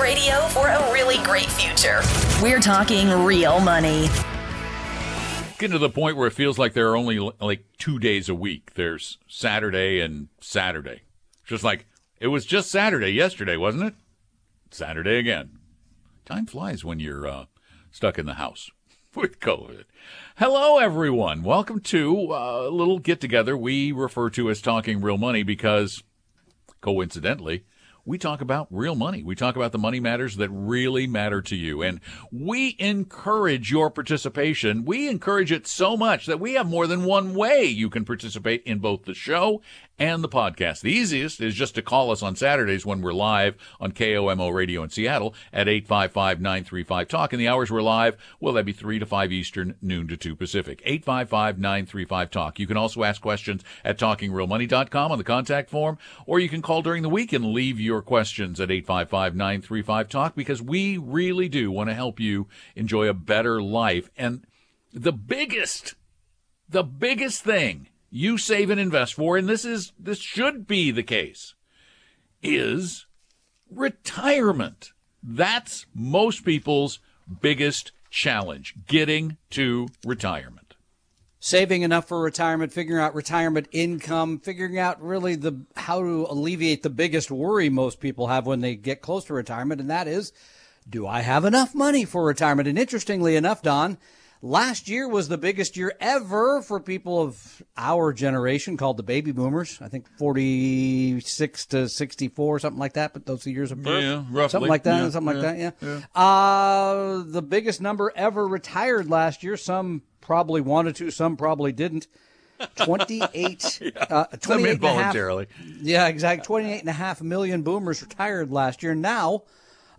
Radio for a really great future. We're talking real money. Getting to the point where it feels like there are only like two days a week. There's Saturday and Saturday. Just like it was just Saturday yesterday, wasn't it? Saturday again. Time flies when you're uh, stuck in the house with COVID. Hello, everyone. Welcome to uh, a little get together we refer to as Talking Real Money because, coincidentally, we talk about real money. We talk about the money matters that really matter to you. And we encourage your participation. We encourage it so much that we have more than one way you can participate in both the show and the podcast. The easiest is just to call us on Saturdays when we're live on KOMO Radio in Seattle at 855-935-TALK. And the hours we're live, well, that'd be 3 to 5 Eastern, noon to 2 Pacific. 855-935-TALK. You can also ask questions at talkingrealmoney.com on the contact form, or you can call during the week and leave your questions at 855-935-TALK because we really do want to help you enjoy a better life. And the biggest, the biggest thing you save and invest for, and this is this should be the case, is retirement. That's most people's biggest challenge, getting to retirement. Saving enough for retirement, figuring out retirement income, figuring out really the how to alleviate the biggest worry most people have when they get close to retirement, and that is, do I have enough money for retirement? And interestingly enough, Don, Last year was the biggest year ever for people of our generation called the baby boomers. I think 46 to 64, something like that, but those are years of birth. Yeah, roughly. Something like that, Yeah, something yeah, like that, yeah. yeah. Uh, the biggest number ever retired last year. Some probably wanted to, some probably didn't. 28, uh, 28 and a half- yeah, exactly. 28 and a half million boomers retired last year. Now,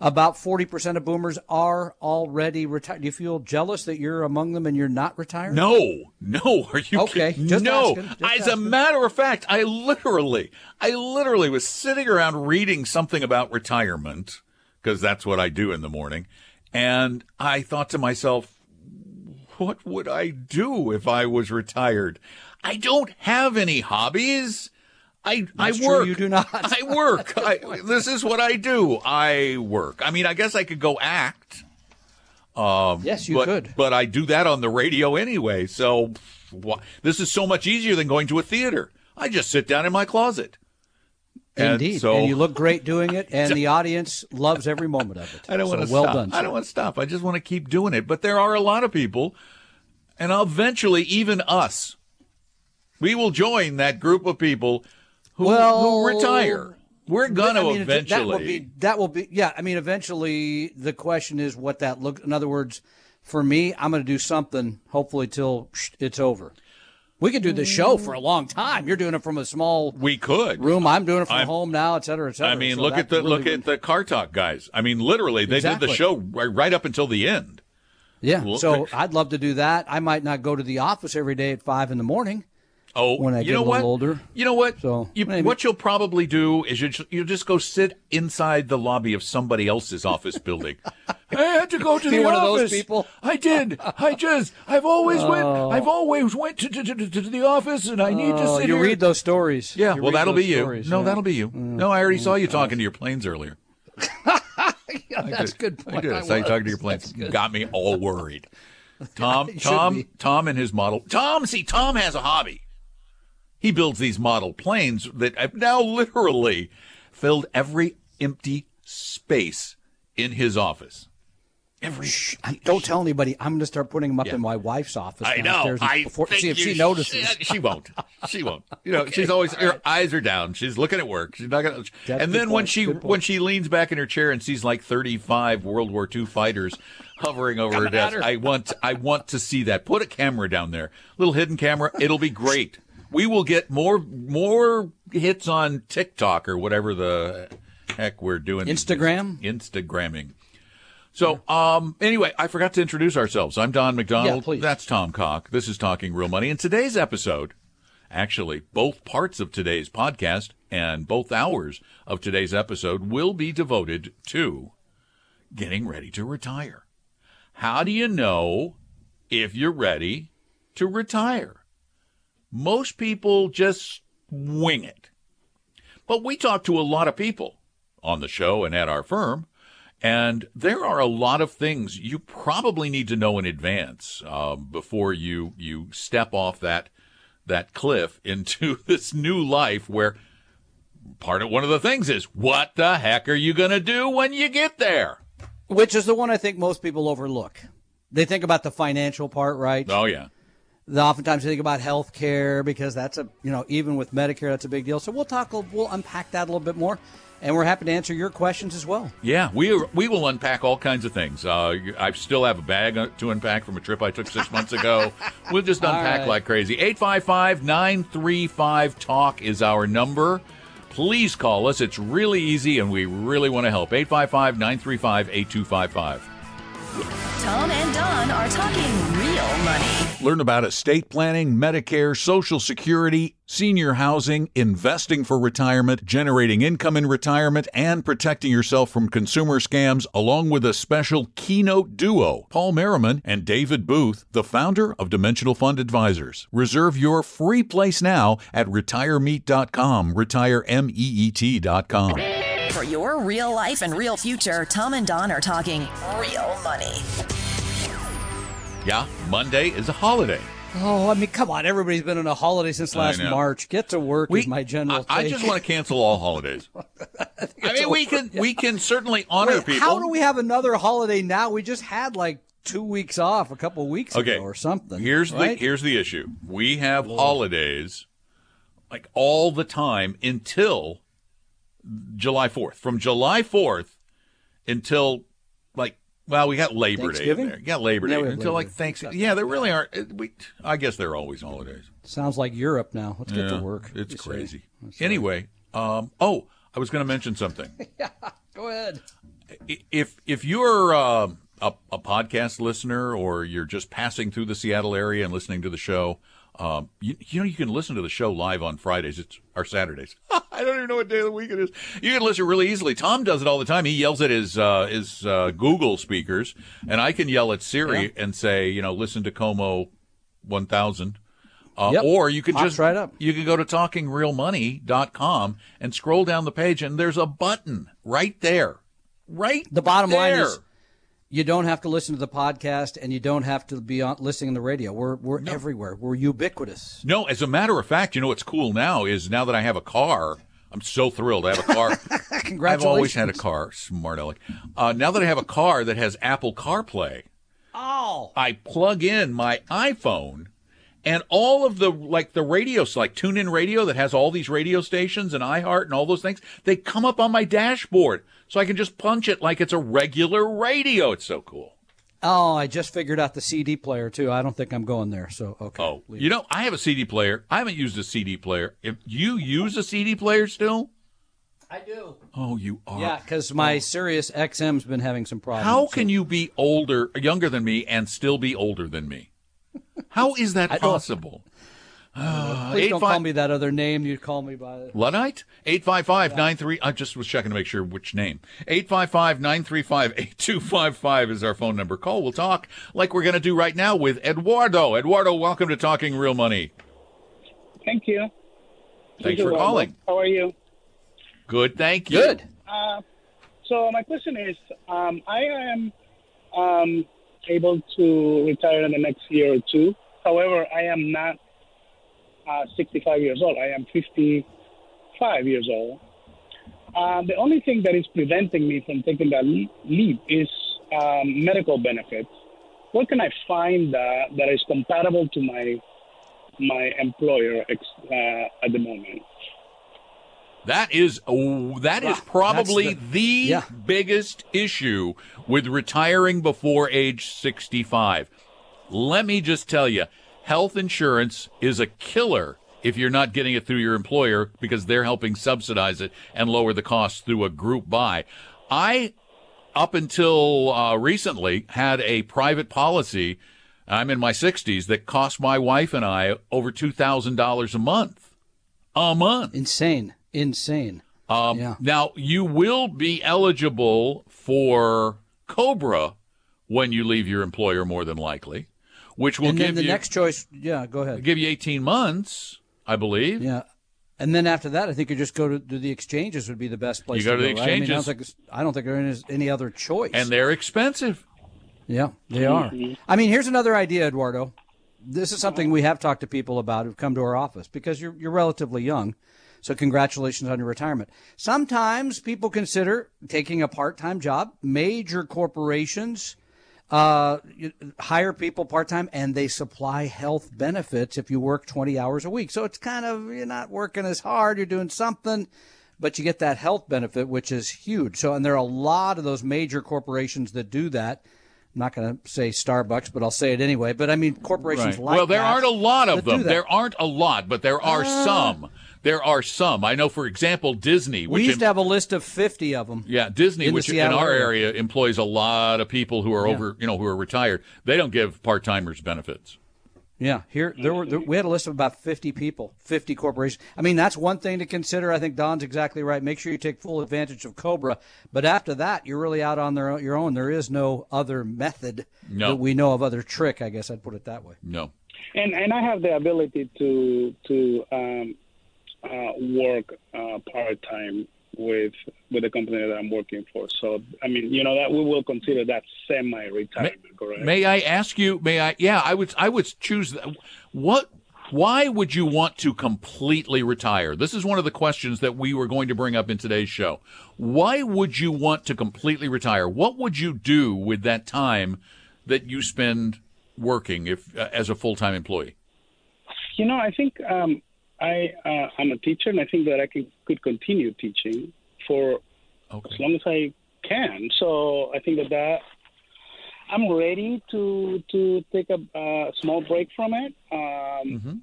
about 40% of boomers are already retired. Do you feel jealous that you're among them and you're not retired? No, no, are you Okay, kidding? just no. asking, just As a matter of fact, I literally, I literally was sitting around reading something about retirement because that's what I do in the morning, and I thought to myself, what would I do if I was retired? I don't have any hobbies. I That's I work. you do not. I work. I, this is what I do. I work. I mean, I guess I could go act. Um, Yes, you but, could. But I do that on the radio anyway. So wh- this is so much easier than going to a theater. I just sit down in my closet. And Indeed. so- and you look great doing it, and the audience loves every moment of it. I don't So want to well stop. done. I don't want to stop. I just want to keep doing it. But there are a lot of people, and eventually even us, we will join that group of people who, Well, who retire. We're going to I mean, eventually. That will be. That will be. Yeah. I mean, eventually, the question is what that look. In other words, for me, I'm going to do something. Hopefully, till it's over. We could do this show for a long time. You're doing it from a small we could. room. I'm doing it from I'm- home now, et cetera, et cetera. I mean, So look at the really look would- at the car talk guys. I mean, literally, they did the show right, right up until the end. Yeah. Well, So. I'd love to do that. I might not go to the office every day at five in the morning. Oh, When I you get know a what? older. You know what? So, you, what you'll probably do is you you'll just go sit inside the lobby of somebody else's office building. I had to go to Be the one of office. those people? I did. I just. I've always went. I've always went to, to, to, to the office, and I need to Oh, sit you here. read those stories. Yeah, You well, that'll be you. stories, no, yeah. Mm. that'll be you. No, I already saw you talking to your planes earlier. Yeah, that's a good I point. did. I saw you talking to your planes. Got me all worried. Tom, Tom. Tom, and his model. Tom, see, Tom has a hobby. He builds these model planes that have now literally filled every empty space in his office. Every. Don't tell anybody. I'm going to start putting them up Yeah. in my wife's office. I know. I before, think see if you she notices. should. She won't. She won't. You know, she's always her eyes are down. She's looking at work. She's not gonna. And a good then when she when she leans back in her chair and sees like thirty five World War II fighters hovering over her Coming at desk, her. I want I want to see that. Put a camera down there, little hidden camera. It'll be great. We will get more more hits on TikTok or whatever the heck we're doing. Instagram? Instagramming. So, um, anyway, I forgot to introduce ourselves. I'm Don McDonald. Yeah, please. That's Tom Cock. This is Talking Real Money. In today's episode, actually, both parts of today's podcast and both hours of today's episode will be devoted to getting ready to retire. How do you know if you're ready to retire? Most people just wing it. But we talk to a lot of people on the show and at our firm, and there are a lot of things you probably need to know in advance um, before you you step off that that cliff into this new life where part of one of the things is what the heck are you going to do when you get there? Which is the one I think most people overlook. They think about the financial part, right? Oh yeah. The, oftentimes you think about health care because that's a you know even with Medicare that's a big deal. So we'll talk we'll unpack that a little bit more, and we're happy to answer your questions as well. Yeah, we are, we will unpack all kinds of things. Uh, I still have a bag to unpack from a trip I took six months ago. We'll just unpack right. like crazy. 855 935 TALK is our number. Please call us. It's really easy and we really want to help. 855 935 8255. Tom and Don are talking real money. Learn about estate planning, Medicare, Social Security, senior housing, investing for retirement, generating income in retirement, and protecting yourself from consumer scams, along with a special keynote duo, Paul Merriman and David Booth, the founder of Dimensional Fund Advisors. Reserve your free place now at retiremeet.com, retiremeet.com. For your real life and real future, Tom and Don are talking real money. Yeah, Monday is a holiday. Oh, I mean, come on! Everybody's been on a holiday since last. March. Get to work is my general. I, I just want to cancel all holidays. I mean, we can we can certainly honor Wait, people. how do we have another holiday now? We just had like two weeks off a couple weeks okay ago or something. Here's right? the here's the issue. We have holidays like all the time until July 4th. From July 4th until well, we got Labor Day. Thanksgiving? There. You got Labor Day until Labor like. Thanksgiving. Yeah, there really aren't. We I guess they're always holidays. Sounds like Europe now. Let's get to work. It's crazy. Anyway, um, oh, I was going to mention something. yeah, Go ahead. if if you're uh, a, a podcast listener or you're just passing through the Seattle area and listening to the show, um, you, you know you can listen to the show live on Fridays. It's or Saturdays. I don't even know what day of the week it is. You can listen really easily. Tom does it all the time. He yells at his uh, his uh, Google speakers, and I can yell at Siri and say, you know, listen to KOMO one thousand. Uh, Yep. Or you can Pops just right up. you can go to talkingrealmoney.com and scroll down the page, and there's a button right there, right. The bottom line there. is you don't have to listen to the podcast and you don't have to be on listening to the radio. We're we're everywhere. We're ubiquitous. No, as a matter of fact, you know what's cool now is now that I have a car, I'm so thrilled. I have a car. Congratulations. I've always had a car, smart aleck. Uh, now that I have a car that has Apple CarPlay, Oh, I plug in my iPhone, and all of the like the radios, like TuneIn Radio, that has all these radio stations and iHeart and all those things, they come up on my dashboard, so I can just punch it like it's a regular radio. It's so cool. Oh! I just figured out the CD player too. I don't think I'm going there. So okay. Oh, leave you know, I have a CD player. I haven't used a CD player. If you use a CD player still, I do. oh, you are. Yeah, because my oh. Sirius XM's been having some problems. How can you be older, younger than me, and still be older than me? How is that don't- possible? Please don't 85 call me that other name you call me by. Luddite? 855-93. I just was checking to make sure which name. 855-935-8255 is our phone number. Call. We'll talk like we're going to do right now with Eduardo. Eduardo, welcome to Talking Real Money. Thank you. Thanks for calling. How are you? Good, thank you. Good. So my question is, um, I am um, able to retire in the next year or two. However, I am not uh, 65 years old. I am 55 years old. Uh, the only thing that is preventing me from taking that le- leap is um, medical benefits. Where can I find that that is compatible to my my employer ex- uh, at the moment? That is oh, that is probably the, the- yeah. biggest issue with retiring before age 65. Let me just tell you, health insurance is a killer if you're not getting it through your employer because they're helping subsidize it and lower the cost through a group buy. I, up until uh, recently, had a private policy. I'm in my 60s that cost my wife and I over $2,000 a month. A month. Insane. Insane. Um, Yeah. Now, you will be eligible for Cobra when you leave your employer, more than likely, which will and give then the you next choice, yeah, go ahead. give you 18 months, I believe. Yeah. And then after that, I think you just go to, to the exchanges would be the best place You go to the right? I, mean, I, don't think, I don't think there is any other choice. And they're expensive. Yeah, they are. I mean, here's another idea, Eduardo. This is something we have talked to people about who've come to our office because you're you're relatively young. So congratulations on your retirement. Sometimes people consider taking a part-time job. Major corporations uh, hire people part-time and they supply health benefits if you work 20 hours a week. So it's kind of you're not working as hard, you're doing something but you get that health benefit, which is huge. So, and there are a lot of those major corporations that do that. I'm not going to say Starbucks, but I'll say it anyway. But I mean, corporations like well, there aren't a lot of them. There aren't a lot, but there are some. There are some. I know, for example, Disney. we used em- to have a list of 50 of them. Yeah, Disney, in which in our area. area. employs a lot of people who are over, you know, who are retired. They don't give part timers benefits. Yeah, here there were there, we had a list of about 50 people, 50 corporations. I mean, that's one thing to consider. I think Don's exactly right. Make sure you take full advantage of Cobra, but after that, you're really out on their, your own. There is no other method No. that we know of, other trick. I guess I'd put it that way. No. And and I have the ability to to um, uh, work uh, part time with with the company that I'm working for. So I mean, you know that we will consider that semi retirement, correct? May I ask you? May I? Yeah, I would. I would choose. that. What? Why would you want to completely retire? This is one of the questions that we were going to bring up in today's show. Why would you want to completely retire? What would you do with that time that you spend working, if uh, as a full time employee? You know, I think um, I uh, I'm a teacher, and I think that I can, could continue teaching for Okay. as long as I can. So I think that that I'm ready to to take a uh, small break from it. Um,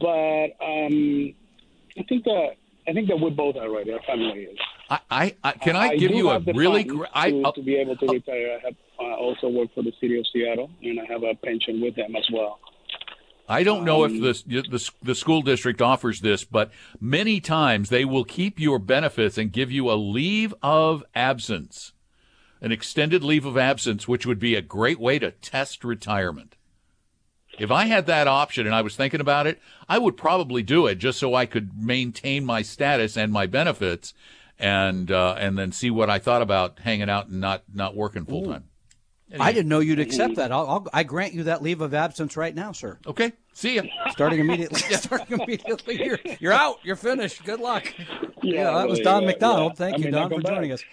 But um, I think that I think that we both are ready. Our family is. I, I, I can I, I give you a really funds gr- I, to, uh, to be able to retire. I have uh, also worked for the city of Seattle, and I have a pension with them as well. I don't know if Um, the, the the school district offers this, but many times they will keep your benefits and give you a leave of absence, an extended leave of absence, which would be a great way to test retirement. If I had that option and I was thinking about it, I would probably do it just so I could maintain my status and my benefits, and uh, and then see what I thought about hanging out and not not working full time. I didn't know you'd accept that. I'll, I'll, I grant you that leave of absence right now, sir. Okay, see ya. Starting immediately. Starting immediately. You're, you're out. You're finished. Good luck. Yeah, that was Don yeah, McDonald. yeah. Thank I you, mean, Don, for come joining us.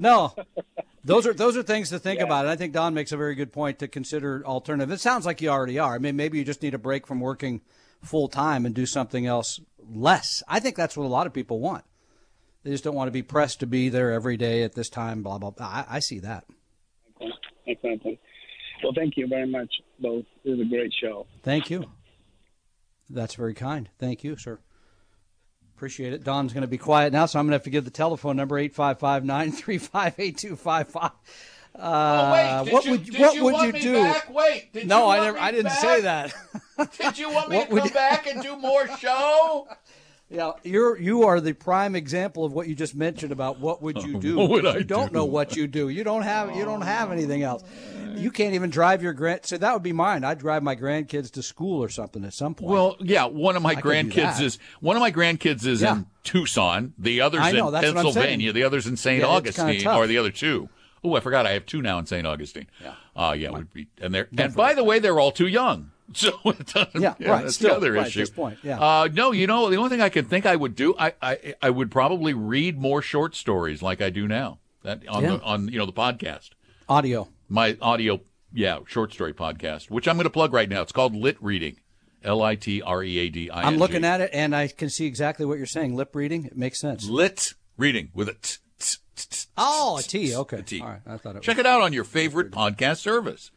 No, those are those are things to think about. And I think Don makes a very good point to consider alternative. It sounds like you already are. I mean, maybe you just need a break from working full time and do something else less. I think that's what a lot of people want. They just don't want to be pressed to be there every day at this time. Blah blah. blah. I, I see that. Exactly. Well, thank you very much, both. This is a great show. Thank you. That's very kind. Thank you, sir. Appreciate it. Don's going to be quiet now, so I'm going to have to give the telephone number 855 935 8255. Uh, what would what would you do? Wait, did No, I never. I didn't say that. Did you want me What to come you- back and do more show? Yeah, you're you are the prime example of what you just mentioned about what would you do. What would I you don't do? know what you do. You don't have you don't have anything else. You can't even drive your grand. So that would be mine. I'd drive my grandkids to school or something at some point. Well, yeah, one of my do grandkids is one of my grandkids is Yeah. in Tucson. The other's know, in that's what I'm Pennsylvania. The other's in St. Yeah, Augustine, or the other two. Oh, I forgot. I have two now in St. Augustine. Yeah. Uh, yeah, would be, and they're and by the way, they're all too young. So it doesn't, Yeah, right, That's still, the other right, issue. this point, yeah. Uh, no, you know, the only thing I can think I would do, I, I, I would probably read more short stories like I do now. That on Yeah. the on you know the podcast, audio. my audio, yeah, short story podcast, which I'm going to plug right now. It's called Lit Reading, L I T R E A D I N G. I'm looking at it and I can see exactly what you're saying. Lip reading, it makes sense. Lit Reading with a t. t- t- t- Oh, a T. Okay. a T. All right. I thought it Check was. it out on your favorite podcast service.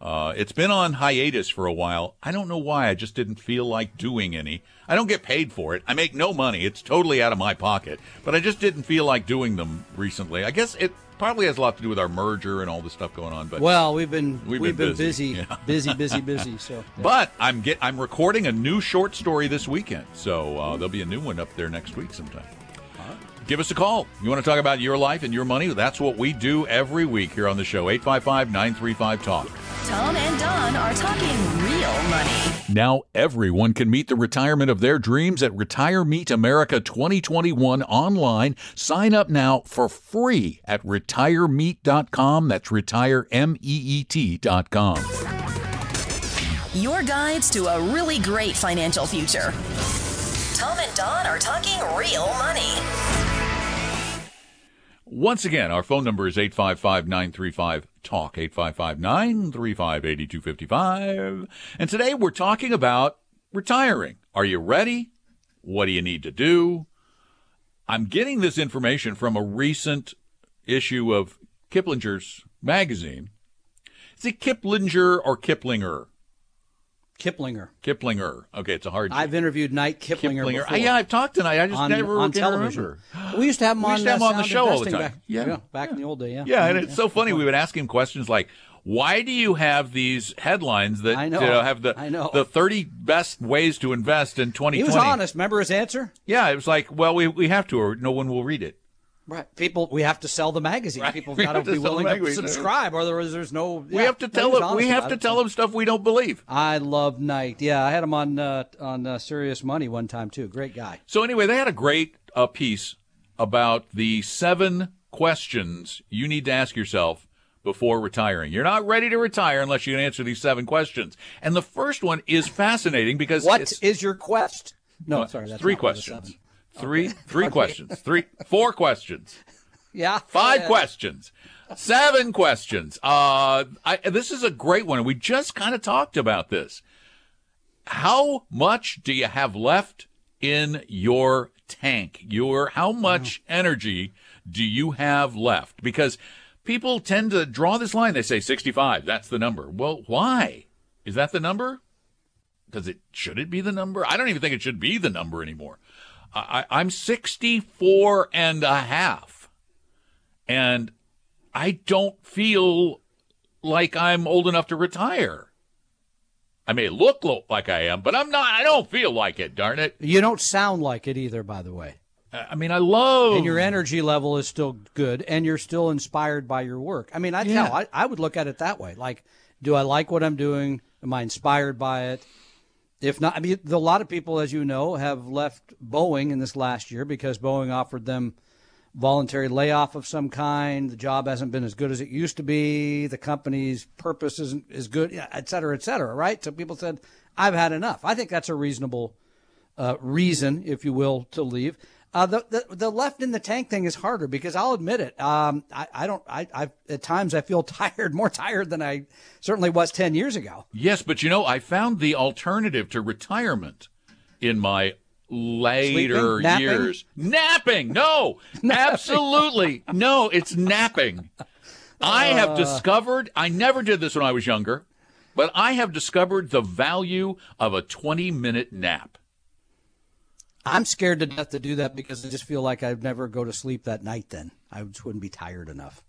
Uh, it's been on hiatus for a while. I don't know why. I just didn't feel like doing any. I don't get paid for it. I make no money. It's totally out of my pocket. But I just didn't feel like doing them recently. I guess it probably has a lot to do with our merger and all the stuff going on. But Well, we've been We've we've, been been, busy. busy, Yeah. busy, busy, busy. So but I'm get I'm recording a new short story this weekend, so uh, there'll be a new one up there next week sometime. Give us a call. You want to talk about your life and your money? That's what we do every week here on the show. 855 935 Talk. Tom and Don are talking real money. Now everyone can meet the retirement of their dreams at Retire Meet America 2021 online. Sign up now for free at retiremeet.com. That's retiremeet.com. Your guides to a really great financial future. Tom and Don are talking real money. Once again, our phone number is 855-935-TALK, 855-935-8255. And today we're talking about retiring. Are you ready? What do you need to do? I'm getting this information from a recent issue of Kiplinger's magazine. Is it Kiplinger or Kiplinger? Kiplinger. Kiplinger. Okay, it's a hard I've interviewed Knight Kiplinger, Kiplinger. before. yeah, I've talked tonight. I just on, never on television. remember. We used to have him We on, to have uh, him on the show all the time. Back, Yeah. back in the old day. Yeah, Yeah, and it's so funny. We would ask him questions like, "Why do you have these headlines that I know. you know have the I know. the thirty best ways to invest in 2020?" He was honest. Remember his answer? Yeah, it was like, "Well, we we have to, or no one will read it." Right. People, we have to sell the magazine. Right. People got to be willing to subscribe, or otherwise there's no. We yeah, have to tell them. We have to tell them stuff we don't believe. I love Knight. Yeah, I had him on uh, on uh, Serious Money one time too. Great guy. So anyway, they had a great uh, piece about the seven questions you need to ask yourself before retiring. You're not ready to retire unless you can answer these seven questions. And the first one is fascinating because what is your quest? No, sorry, that's three not one of the questions. seven. Three, three questions. Three, four questions. Yeah, Five Yeah. questions. Seven questions. Uh, I, this is a great one. We just kind of talked about this. How much do you have left in your tank? Your how much energy do you have left? Because people tend to draw this line. They say 65. That's the number. Well, why? Is that the number? Because it should it be the number? I don't even think it should be the number anymore. I, I'm 64 and a half, and I don't feel like I'm old enough to retire. I may look like I am, but I'm not. I don't feel like it. Darn it! You don't sound like it either, by the way. I mean, I love And your energy level is still good, and you're still inspired by your work. I mean, I Yeah. tell, I, I would look at it that way. Like, do I like what I'm doing? Am I inspired by it? If not, I mean, a lot of people, as you know, have left Boeing in this last year because Boeing offered them voluntary layoff of some kind. The job hasn't been as good as it used to be. The company's purpose isn't as good, et cetera, et cetera, right? So people said, I've had enough. I think that's a reasonable uh, reason, if you will, to leave. Uh, the, the the left in the tank thing is harder because I'll admit it. Um, I, I don't. I, I at times I feel tired, more tired than I certainly was ten years ago. Yes, but you know, I found the alternative to retirement in my later Sleeping? Napping? years. Napping. No, absolutely. No, it's napping. I Uh. have discovered, I never did this when I was younger, but I have discovered the value of a 20 minute nap. I'm scared to death to do that because I just feel like I'd never go to sleep that night. Then I just wouldn't be tired enough.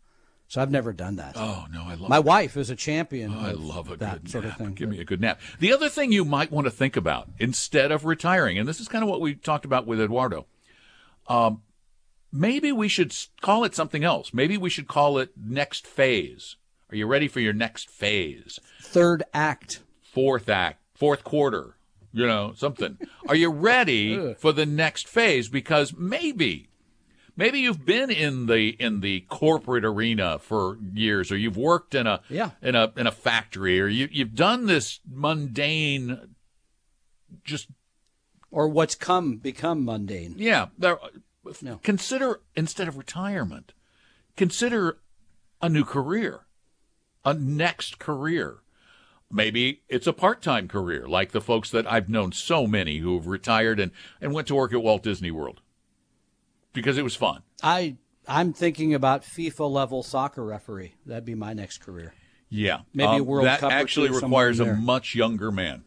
So I've never done that. Oh, no, I love My wife is a champion. I love a that good sort nap. of thing. Give me a good nap. The other thing you might want to think about instead of retiring, and this is kind of what we talked about with Eduardo, um, maybe we should call it something else. Maybe we should call it next phase. Are you ready for your next phase? Third act. Fourth act, fourth quarter, you know, something. Are you ready for the next phase? Because maybe maybe you've been in the in the corporate arena for years or you've worked in a Yeah. in a in a factory or you you've done this mundane just or what's come become mundane. yeah there, No. consider instead of retirement consider a new career a next career maybe it's a part-time career like the folks that I've known so many who've retired and and went to work at Walt Disney World because it was fun I I'm thinking about FIFA level soccer referee. That'd be my next career. Yeah, Maybe a Um, World that Cup or actually requires a much younger man.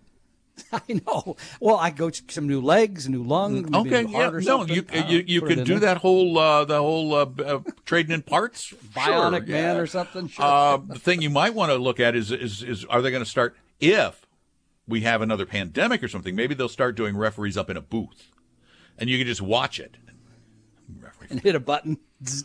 I know. Well, I go to some new legs, new lung. maybe Okay, yeah, no, you Uh, you, you can do there. that whole uh, the whole uh, uh, trading in parts, Bionic Sure, man yeah. or something. Sure. Uh, the thing you might want to look at is is is are they going to start if we have another pandemic or something? Maybe they'll start doing referees up in a booth, and you can just watch it. And hit a button.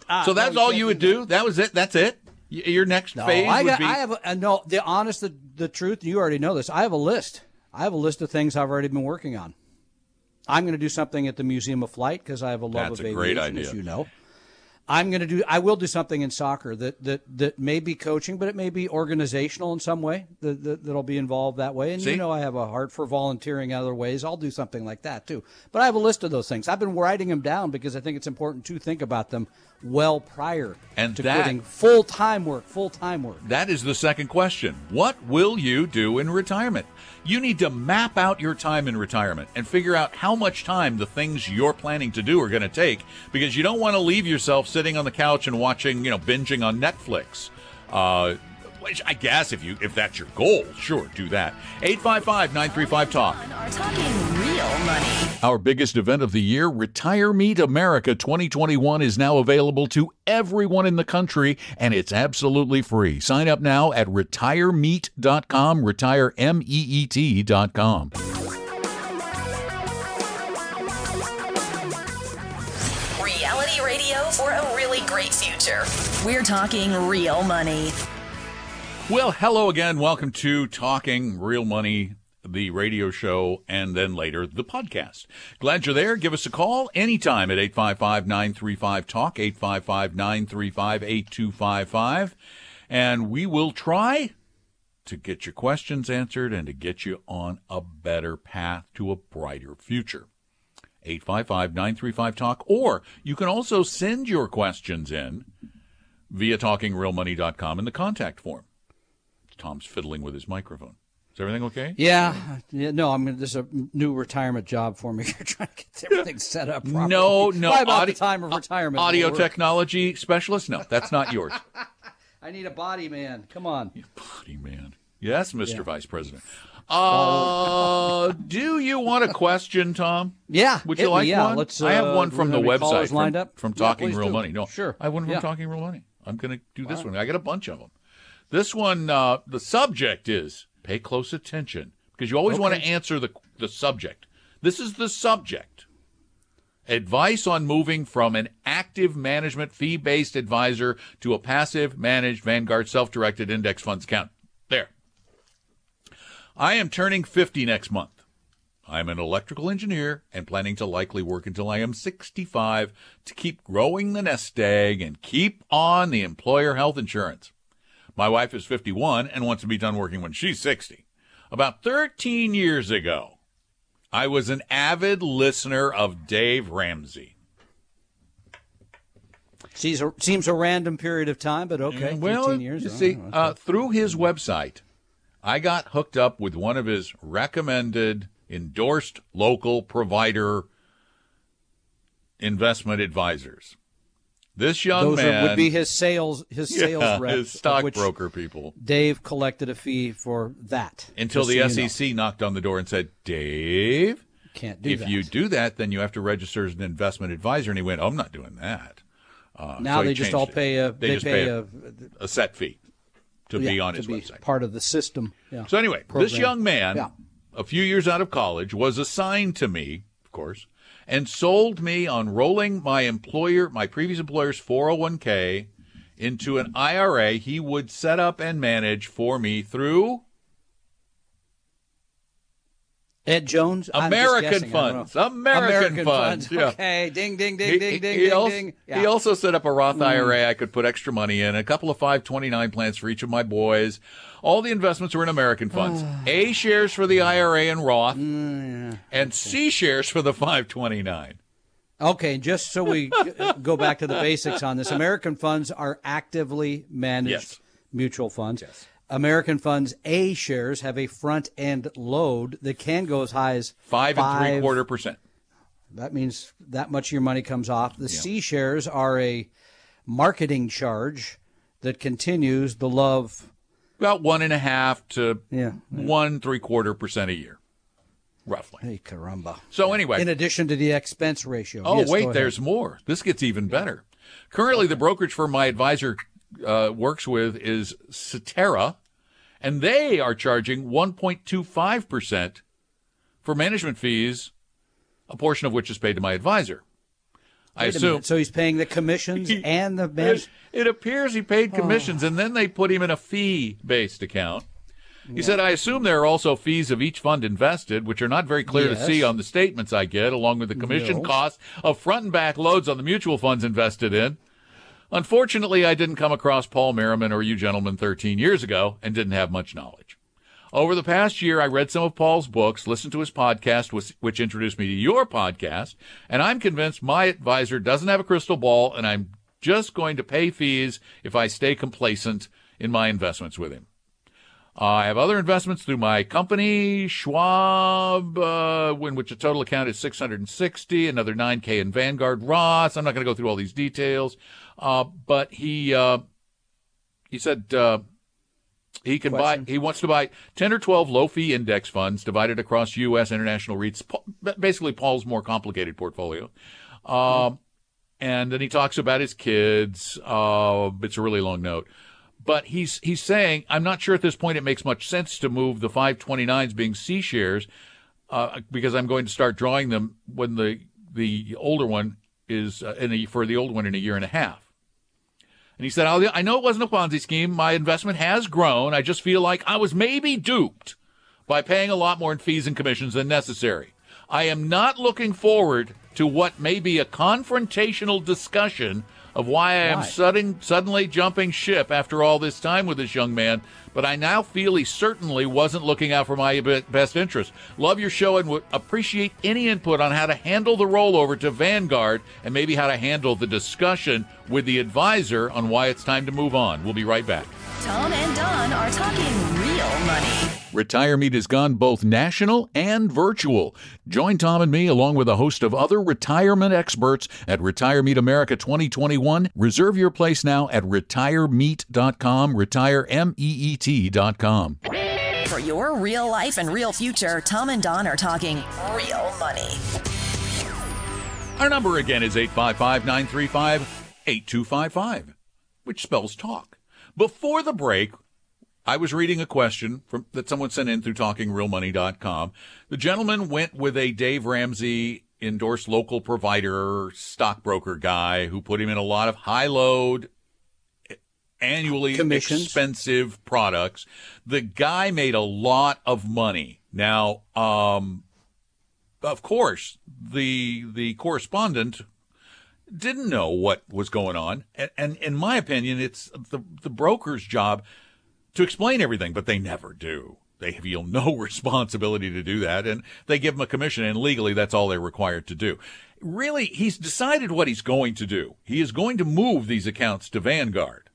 Ah, So that's all you would do. That was it. That's it. Your next No, phase I got. be. I have. A, uh, no, the honest, the, the truth. You already know this. I have a list. I have a list of things I've already been working on. I'm going to do something at the Museum of Flight because I have a love That's of aviation, as you know. I'm going to do. I will do something in soccer that that that may be coaching, but it may be organizational in some way. That, that that'll be involved that way. And See? you know, I have a heart for volunteering other ways. I'll do something like that too. But I have a list of those things. I've been writing them down because I think it's important to think about them well prior And to that- quitting full time work. Full time work. That is the second question. What will you do in retirement? You need to map out your time in retirement and figure out how much time the things you're planning to do are going to take because you don't want to leave yourself sitting on the couch and watching, you know, binging on Netflix. Uh, which I guess if you if that's your goal, sure, do that. 855-935-TALK. Are talking real money. Our biggest event of the year, Retire Meet America 2021, is now available to everyone in the country, and it's absolutely free. Sign up now at retiremeet.com, retiremeet.com. Reality radio for a really great future. We're talking real money. Well, hello again. Welcome to Talking Real Money, the radio show, and then later the podcast. Glad you're there. Give us a call anytime at 855 935 TALK, 855 935 8255. And we will try to get your questions answered and to get you on a better path to a brighter future. 855 935 TALK, or you can also send your questions in via talkingrealmoney.com in the contact form. Tom's fiddling with his microphone. Is everything okay? Yeah, yeah. No, I'm gonna. This is a new retirement job for me. You're trying to get everything set up properly. No, no. By about audi- the time of retirement. Audio technology specialist? No, that's not yours. I need a body man. Come on. Buddy, man. Yes, Mr. Vice President. Uh, do you want a question, Tom? Yeah. Would you me, like yeah. one? Let's. I have uh, one from the website from, lined up from Talking please Real do. Money. No, sure. I have one from Yeah. Talking Real Money. I'm going to do this one. I got a bunch of them. This one, uh, the subject is pay close attention because you always want to answer the the subject. This is the subject. Advice on moving from an active management fee based advisor to a passive managed Vanguard self directed index funds account. There. I am turning 50 next month. I'm an electrical engineer and planning to likely work until I am 65 to keep growing the nest egg and keep on the employer health insurance. My wife is 51 and wants to be done working when she's 60. About 13 years ago, I was an avid listener of Dave Ramsey. Seems a, seems a random period of time, but okay. Well, 15 years. you see, uh, through his website, I got hooked up with one of his recommended, endorsed local provider investment advisors. This young those man are, would be his sales his sales yeah, reps, his stockbroker people. Dave collected a fee for that Until the so you know. SEC knocked on the door and said, Dave, can't do if that. you do that, then you have to register as an investment advisor. And he went, oh, I'm not doing that. Uh, now so they just all it. pay a They they, just pay, pay a, a, a set fee to yeah, be on to his be website. part of the system. Yeah. So anyway, this young man, a few years out of college, was assigned to me, of course, and sold me on rolling my employer, my previous employer's 401k into an IRA he would set up and manage for me through Ed Jones, American guessing, I don't funds. know. American, funds. Yeah. Okay, ding, ding, ding, He, ding, he- ding, he ding, also, ding. he Yeah. Mm. also set up a Roth IRA I could put extra money in, a couple of 529 plans for each of my boys. All the investments were in American funds. A shares for the IRA and Roth, Mm, and C shares for the 529. Okay, just so we go back to the basics on this, American funds are actively managed Yes. mutual funds. Yes. American funds A shares have a front end load that can go as high as Five, and three quarter percent. That means that much of your money comes off. The C shares are a marketing charge that continues the love About one and a half to Yeah. one three quarter percent a year, roughly. Hey, caramba. So anyway, In addition to the expense ratio. Oh, Yes, wait, there's more. This gets even better. Currently, the brokerage firm my advisor uh, works with is Cetera, and they are charging 1.25% for management fees, a portion of which is paid to my advisor. I Wait a assume. So he's paying the commissions and the man. It, appears he paid commissions, and then they put him in a fee based account. He said, I assume there are also fees of each fund invested, which are not very clear to see on the statements I get, along with the commission No. costs of front and back loads on the mutual funds invested in. Unfortunately, I didn't come across Paul Merriman or you gentlemen 13 years ago and didn't have much knowledge. Over the past year, I read some of Paul's books, listened to his podcast, which, introduced me to your podcast, and I'm convinced my advisor doesn't have a crystal ball, and I'm just going to pay fees if I stay complacent in my investments with him. Uh, I have other investments through my company, Schwab, uh, in which the total account is 660, another 9K in Vanguard Roth. I'm not going to go through all these details. Uh, but he, uh, he said, uh, he can Question. buy, he wants to buy 10 or 12 low fee index funds divided across U.S. international REITs, basically Paul's more complicated portfolio. Um, and then he talks about his kids. Uh, it's a really long note. But he's he's saying, I'm not sure at this point it makes much sense to move the 529s being C shares uh, because I'm going to start drawing them when the the older one is uh, in a, for the old one in a year and a half. And he said, "I'll- know it wasn't a Ponzi scheme. My investment has grown. I just feel like I was maybe duped by paying a lot more in fees and commissions than necessary. I am not looking forward to what may be a confrontational discussion of why I am Why? sudden, suddenly jumping ship after all this time with this young man, but I now feel he certainly wasn't looking out for my best interest. Love your show and would appreciate any input on how to handle the rollover to Vanguard and maybe how to handle the discussion with the advisor on why it's time to move on. We'll be right back. Tom and Don are talking real money. Retire Meet has gone both national and virtual. Join Tom and me along with a host of other retirement experts at Retire Meet America 2021. Reserve your place now at retiremeet.com, retiremeet.com. For your real life and real future, Tom and Don are talking real money. Our number again is 855 935 8255, which spells talk. Before the break, I was reading a question from, that someone sent in through talkingrealmoney.com. The gentleman went with a Dave Ramsey endorsed local provider, stockbroker guy who put him in a lot of high load, annually expensive products. The guy made a lot of money. Now, um, of course, the the correspondent didn't know what was going on, and, and in my opinion, it's the the broker's job to explain everything, but they never do. They feel no responsibility to do that, and they give him a commission, and legally, that's all they're required to do. Really, he's decided what he's going to do. He is going to move these accounts to Vanguard.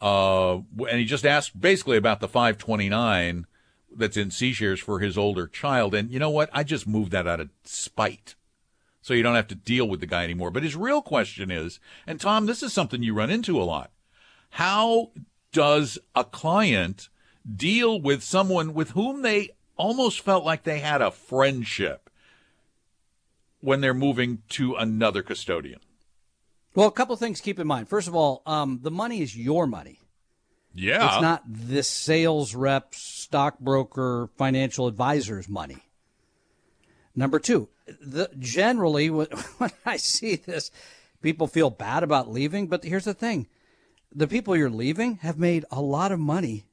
Uh, and he just asked basically about the 529 that's in C shares for his older child. And you know what? I just moved that out of spite. So you don't have to deal with the guy anymore. But his real question is, and Tom, this is something you run into a lot. How does a client deal with someone with whom they almost felt like they had a friendship when they're moving to another custodian? Well, a couple things keep in mind. First of all, um, the money is your money. Yeah. It's not this sales rep, stockbroker, financial advisor's money. Number two, the, generally, when, when I see this, people feel bad about leaving. But here's the thing the people you're leaving have made a lot of money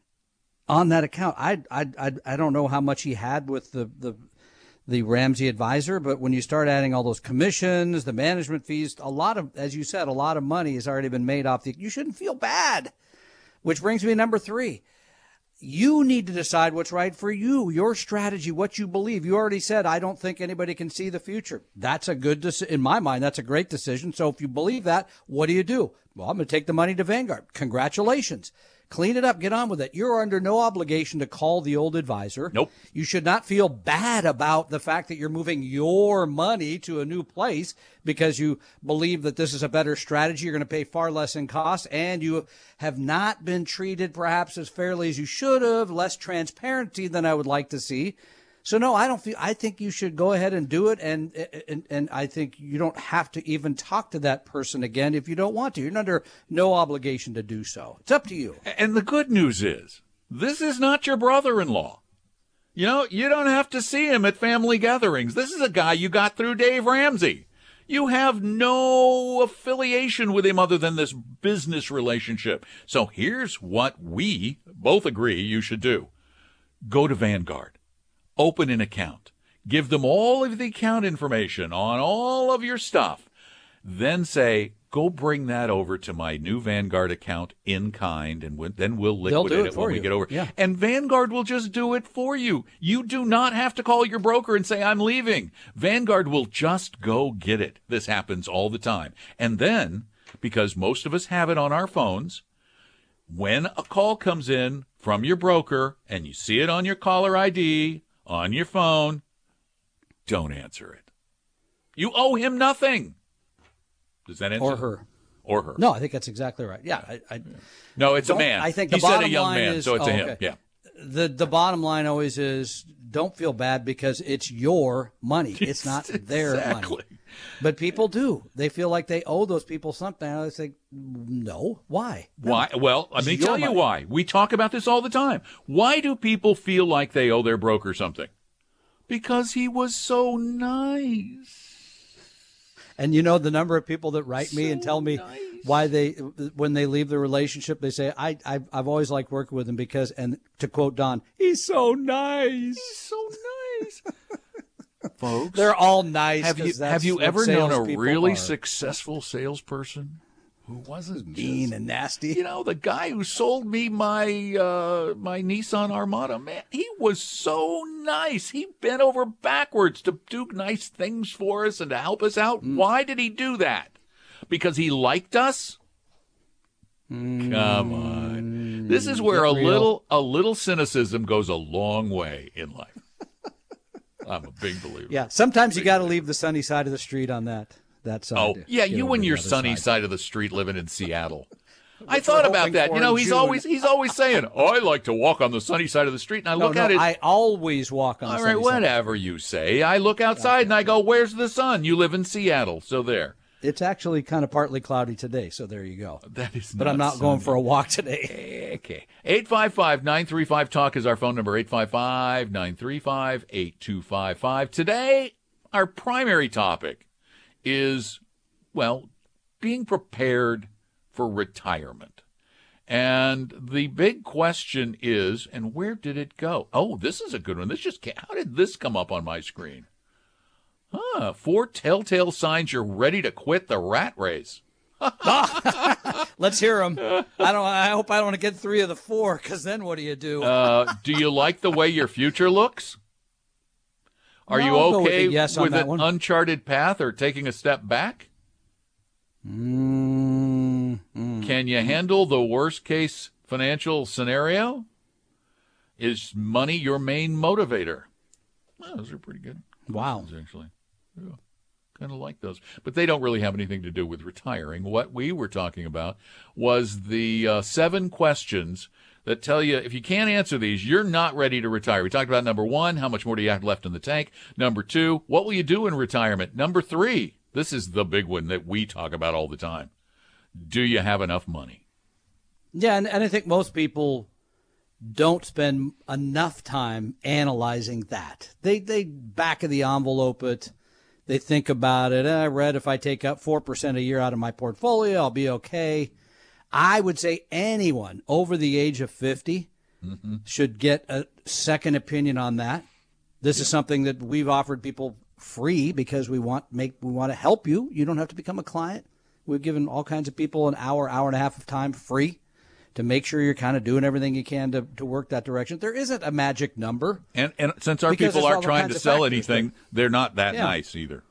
on that account. I, I, I, I don't know how much he had with the, the, the Ramsey advisor, but when you start adding all those commissions, the management fees, a lot of, as you said, a lot of money has already been made off the, you shouldn't feel bad. Which brings me to number three. You need to decide what's right for you, your strategy, what you believe. You already said, I don't think anybody can see the future. That's a good decision. In my mind, that's a great decision. So if you believe that, what do you do? Well, I'm going to take the money to Vanguard. Congratulations. Clean it up, get on with it. You're under no obligation to call the old advisor. Nope. You should not feel bad about the fact that you're moving your money to a new place because you believe that this is a better strategy. You're going to pay far less in cost and you have not been treated perhaps as fairly as you should have, less transparency than I would like to see. So no, I don't feel. I think you should go ahead and do it, and and and I think you don't have to even talk to that person again if you don't want to. You're under no obligation to do so. It's up to you. And the good news is, this is not your brother-in-law. You know, you don't have to see him at family gatherings. This is a guy you got through Dave Ramsey. You have no affiliation with him other than this business relationship. So here's what we both agree you should do. Go to Vanguard. Open an account. Give them all of the account information on all of your stuff. Then say, go bring that over to my new Vanguard account in kind, and we- then we'll liquidate it it, when we get over. Yeah. And Vanguard will just do it for you. You do not have to call your broker and say, I'm leaving. Vanguard will just go get it. This happens all the time. And then, because most of us have it on our phones, when a call comes in from your broker and you see it on your caller ID on your phone, don't answer it. You owe him nothing. Does that answer? Or her. Or her. No, I think that's exactly right. Yeah, I, I, No, it's a man. I think he the said a bottom young line man, is- so it's a oh, him. okay. Yeah. the the bottom line always is don't feel bad because it's your money. It's not their Exactly. money. But people do. They feel like they owe those people something. I say, no. Why? No. Why? Well, let me tell you why. We talk about this all the time. Why do people feel like they owe their broker something? Because he was so nice. And you know the number of people that write me and tell me nice. why they when they leave the relationship they say I I've, I've always liked working with him because and to quote Don he's so nice. He's so nice. Folks, They're all nice. have you have you ever known a really are. successful salesperson who wasn't mean just- and nasty? You know, the guy who sold me my uh, my Nissan Armada, man, he was so nice. He bent over backwards to do nice things for us and to help us out. Mm. Why did he do that? Because he liked us? Come on. This is where a Mm. Real. little a little cynicism goes a long way in life. I'm a big believer. Yeah, sometimes you got to leave the sunny side of the street on that that side. Oh, yeah, you and your sunny side. side of the street living in Seattle. I thought about that. You know, he's June. always he's always saying, "Oh, I like to walk on the sunny side of the street." And I No, look no, at it. I always walk on. the all sunny right, side. whatever you say. I look outside and I go, "Where's the sun?" You live in Seattle, so there. It's actually kind of partly cloudy today, so there you go. That is. But I'm not going for a walk today. Okay. 855 935 Talk is our phone number 855 935 8255. Today, our primary topic is, well, being prepared for retirement. And the big question is, and where did it go? Oh, this is a good one. This just came, how did this come up on my screen? Huh, four telltale signs you're ready to quit the rat race. Let's hear them. I don't. I hope I don't want to get three of the four, because then what do you do? Uh, do you like the way your future looks? Are No, you I'll go with okay yes with an one. uncharted path or taking a step back? Mm, mm. Can you handle the worst case financial scenario? Is money your main motivator? Well, those are pretty good Wow. actually. Yeah, kind of like those. But they don't really have anything to do with retiring. What we were talking about was the uh, seven questions that tell you if you can't answer these, you're not ready to retire. We talked about number one, how much more do you have left in the tank? Number two, what will you do in retirement? Number three, this is the big one that we talk about all the time. Do you have enough money? Yeah, and, and I think most people don't spend enough time analyzing that. They they back of the envelope it. They think about it. "Eh, I read if I take up four percent a year out of my portfolio, I'll be okay. I would say anyone over the age of 50 should get a second opinion on that. This is something that we've offered people free because we want make we want to help you. You don't have to become a client. We've given all kinds of people an hour, hour and a half of time free to make sure you're kind of doing everything you can to, to work that direction. There isn't a magic number. And and since our people aren't trying to sell anything, they're not that Yeah. nice either.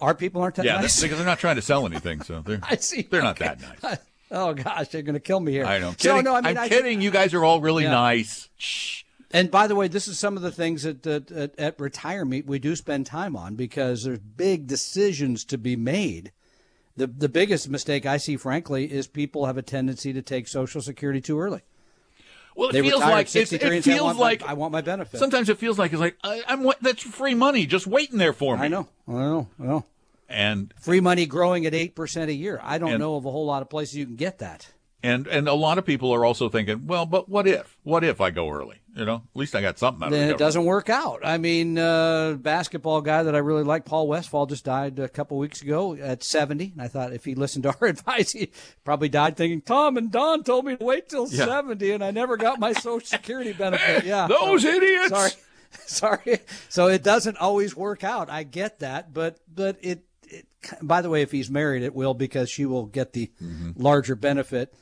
Our people aren't that Yeah, nice. because they're not trying to sell anything, so they're I see. they're not that nice. Oh gosh, they're going to kill me here. I know. I'm So, kidding. no, I mean, I'm I- kidding. You guys are all really Yeah. nice. Shh. And by the way, this is some of the things that, that at, at retirement we do spend time on because there's big decisions to be made. The the biggest mistake I see, frankly, is people have a tendency to take Social Security too early. Well, it They feels like at it's, 63 it and say, I feels want my- like I want my benefit. Sometimes it feels like it's like I, I'm that's free money just waiting there for me. I know, I know, I know. And Free money growing at eight percent a year. I don't And- know of a whole lot of places you can get that. and and a lot of people are also thinking, well, but what if? What if I go early? You know, at least I got something out of Then the it doesn't work out. I mean, uh, basketball guy that I really like, Paul Westphal, just died a couple weeks ago at 70. And I thought if he listened to our advice, he probably died thinking, Tom and Don told me to wait till Yeah. 70 and I never got my Social Security benefit. Yeah. Those so- idiots. Sorry. Sorry. So it doesn't always work out. I get that. But, but it, it, by the way, if he's married, it will because she will get the Mm-hmm. larger benefit.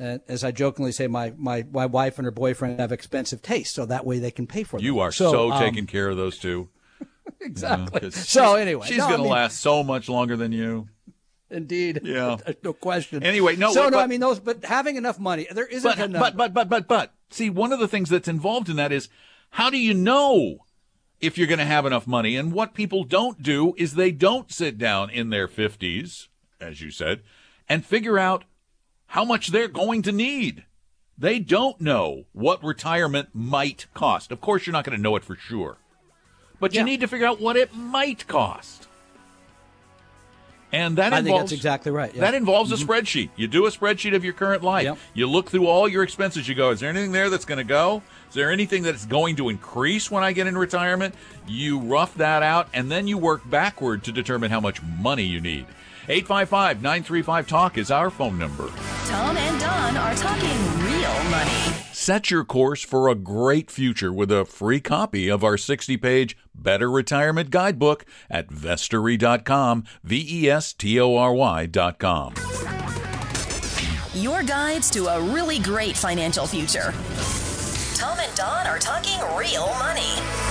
Uh, as I jokingly say, my, my, my wife and her boyfriend have expensive taste, so that way they can pay for them. You are so, um, taking care of those two. exactly. 'Cause so she's- anyway, she's no, going to last so much longer than you. Indeed. Yeah. no question. Anyway, no, So but- no, I mean those, but having enough money, there isn't But, enough. but but but but but see, one of the things that's involved in that is how do you know if you're going to have enough money? And what people don't do is they don't sit down in their fifties, as you said, and figure out how much they're going to need. They don't know what retirement might cost. Of course, you're not going to know it for sure, but you Yeah. need to figure out what it might cost. And that I involves exactly right. Yeah. that involves a mm-hmm. spreadsheet. You do a spreadsheet of your current life. Yep. You look through all your expenses. You go, is there anything there that's going to go? Is there anything that's going to increase when I get in retirement? You rough that out, and then you work backward to determine how much money you need. 855 935 Talk is our phone number. Tom and Don are talking real money. Set your course for a great future with a free copy of our 60 page Better Retirement Guidebook at vestory.com, V E S T O R Y.com. Your guides to a really great financial future. Tom and Don are talking real money.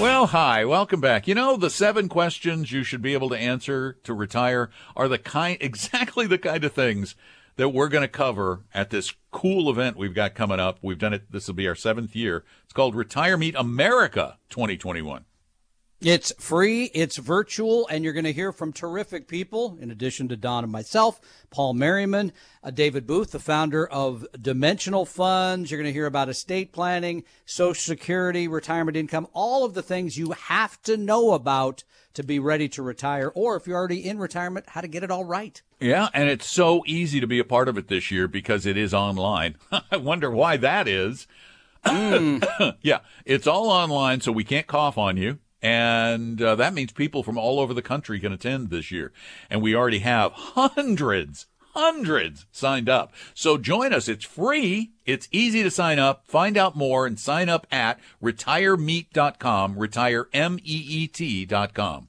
Well, hi, welcome back. You know, the seven questions you should be able to answer to retire are the kind, exactly the kind of things that we're going to cover at this cool event we've got coming up. We've done it, this will be our seventh year. It's called Retire Meet America 2021. It's free, it's virtual, and you're going to hear from terrific people, in addition to Don and myself, Paul Merriman, uh, David Booth, the founder of Dimensional Funds. You're going to hear about estate planning, Social Security, retirement income, all of the things you have to know about to be ready to retire, or if you're already in retirement, how to get it all right. Yeah, and it's so easy to be a part of it this year because it is online. I wonder why that is. yeah, it's all online, so we can't cough on you. And uh, that means people from all over the country can attend this year. And we already have hundreds, hundreds signed up. So join us. It's free. It's easy to sign up. Find out more and sign up at retiremeet.com, retiremeet.com.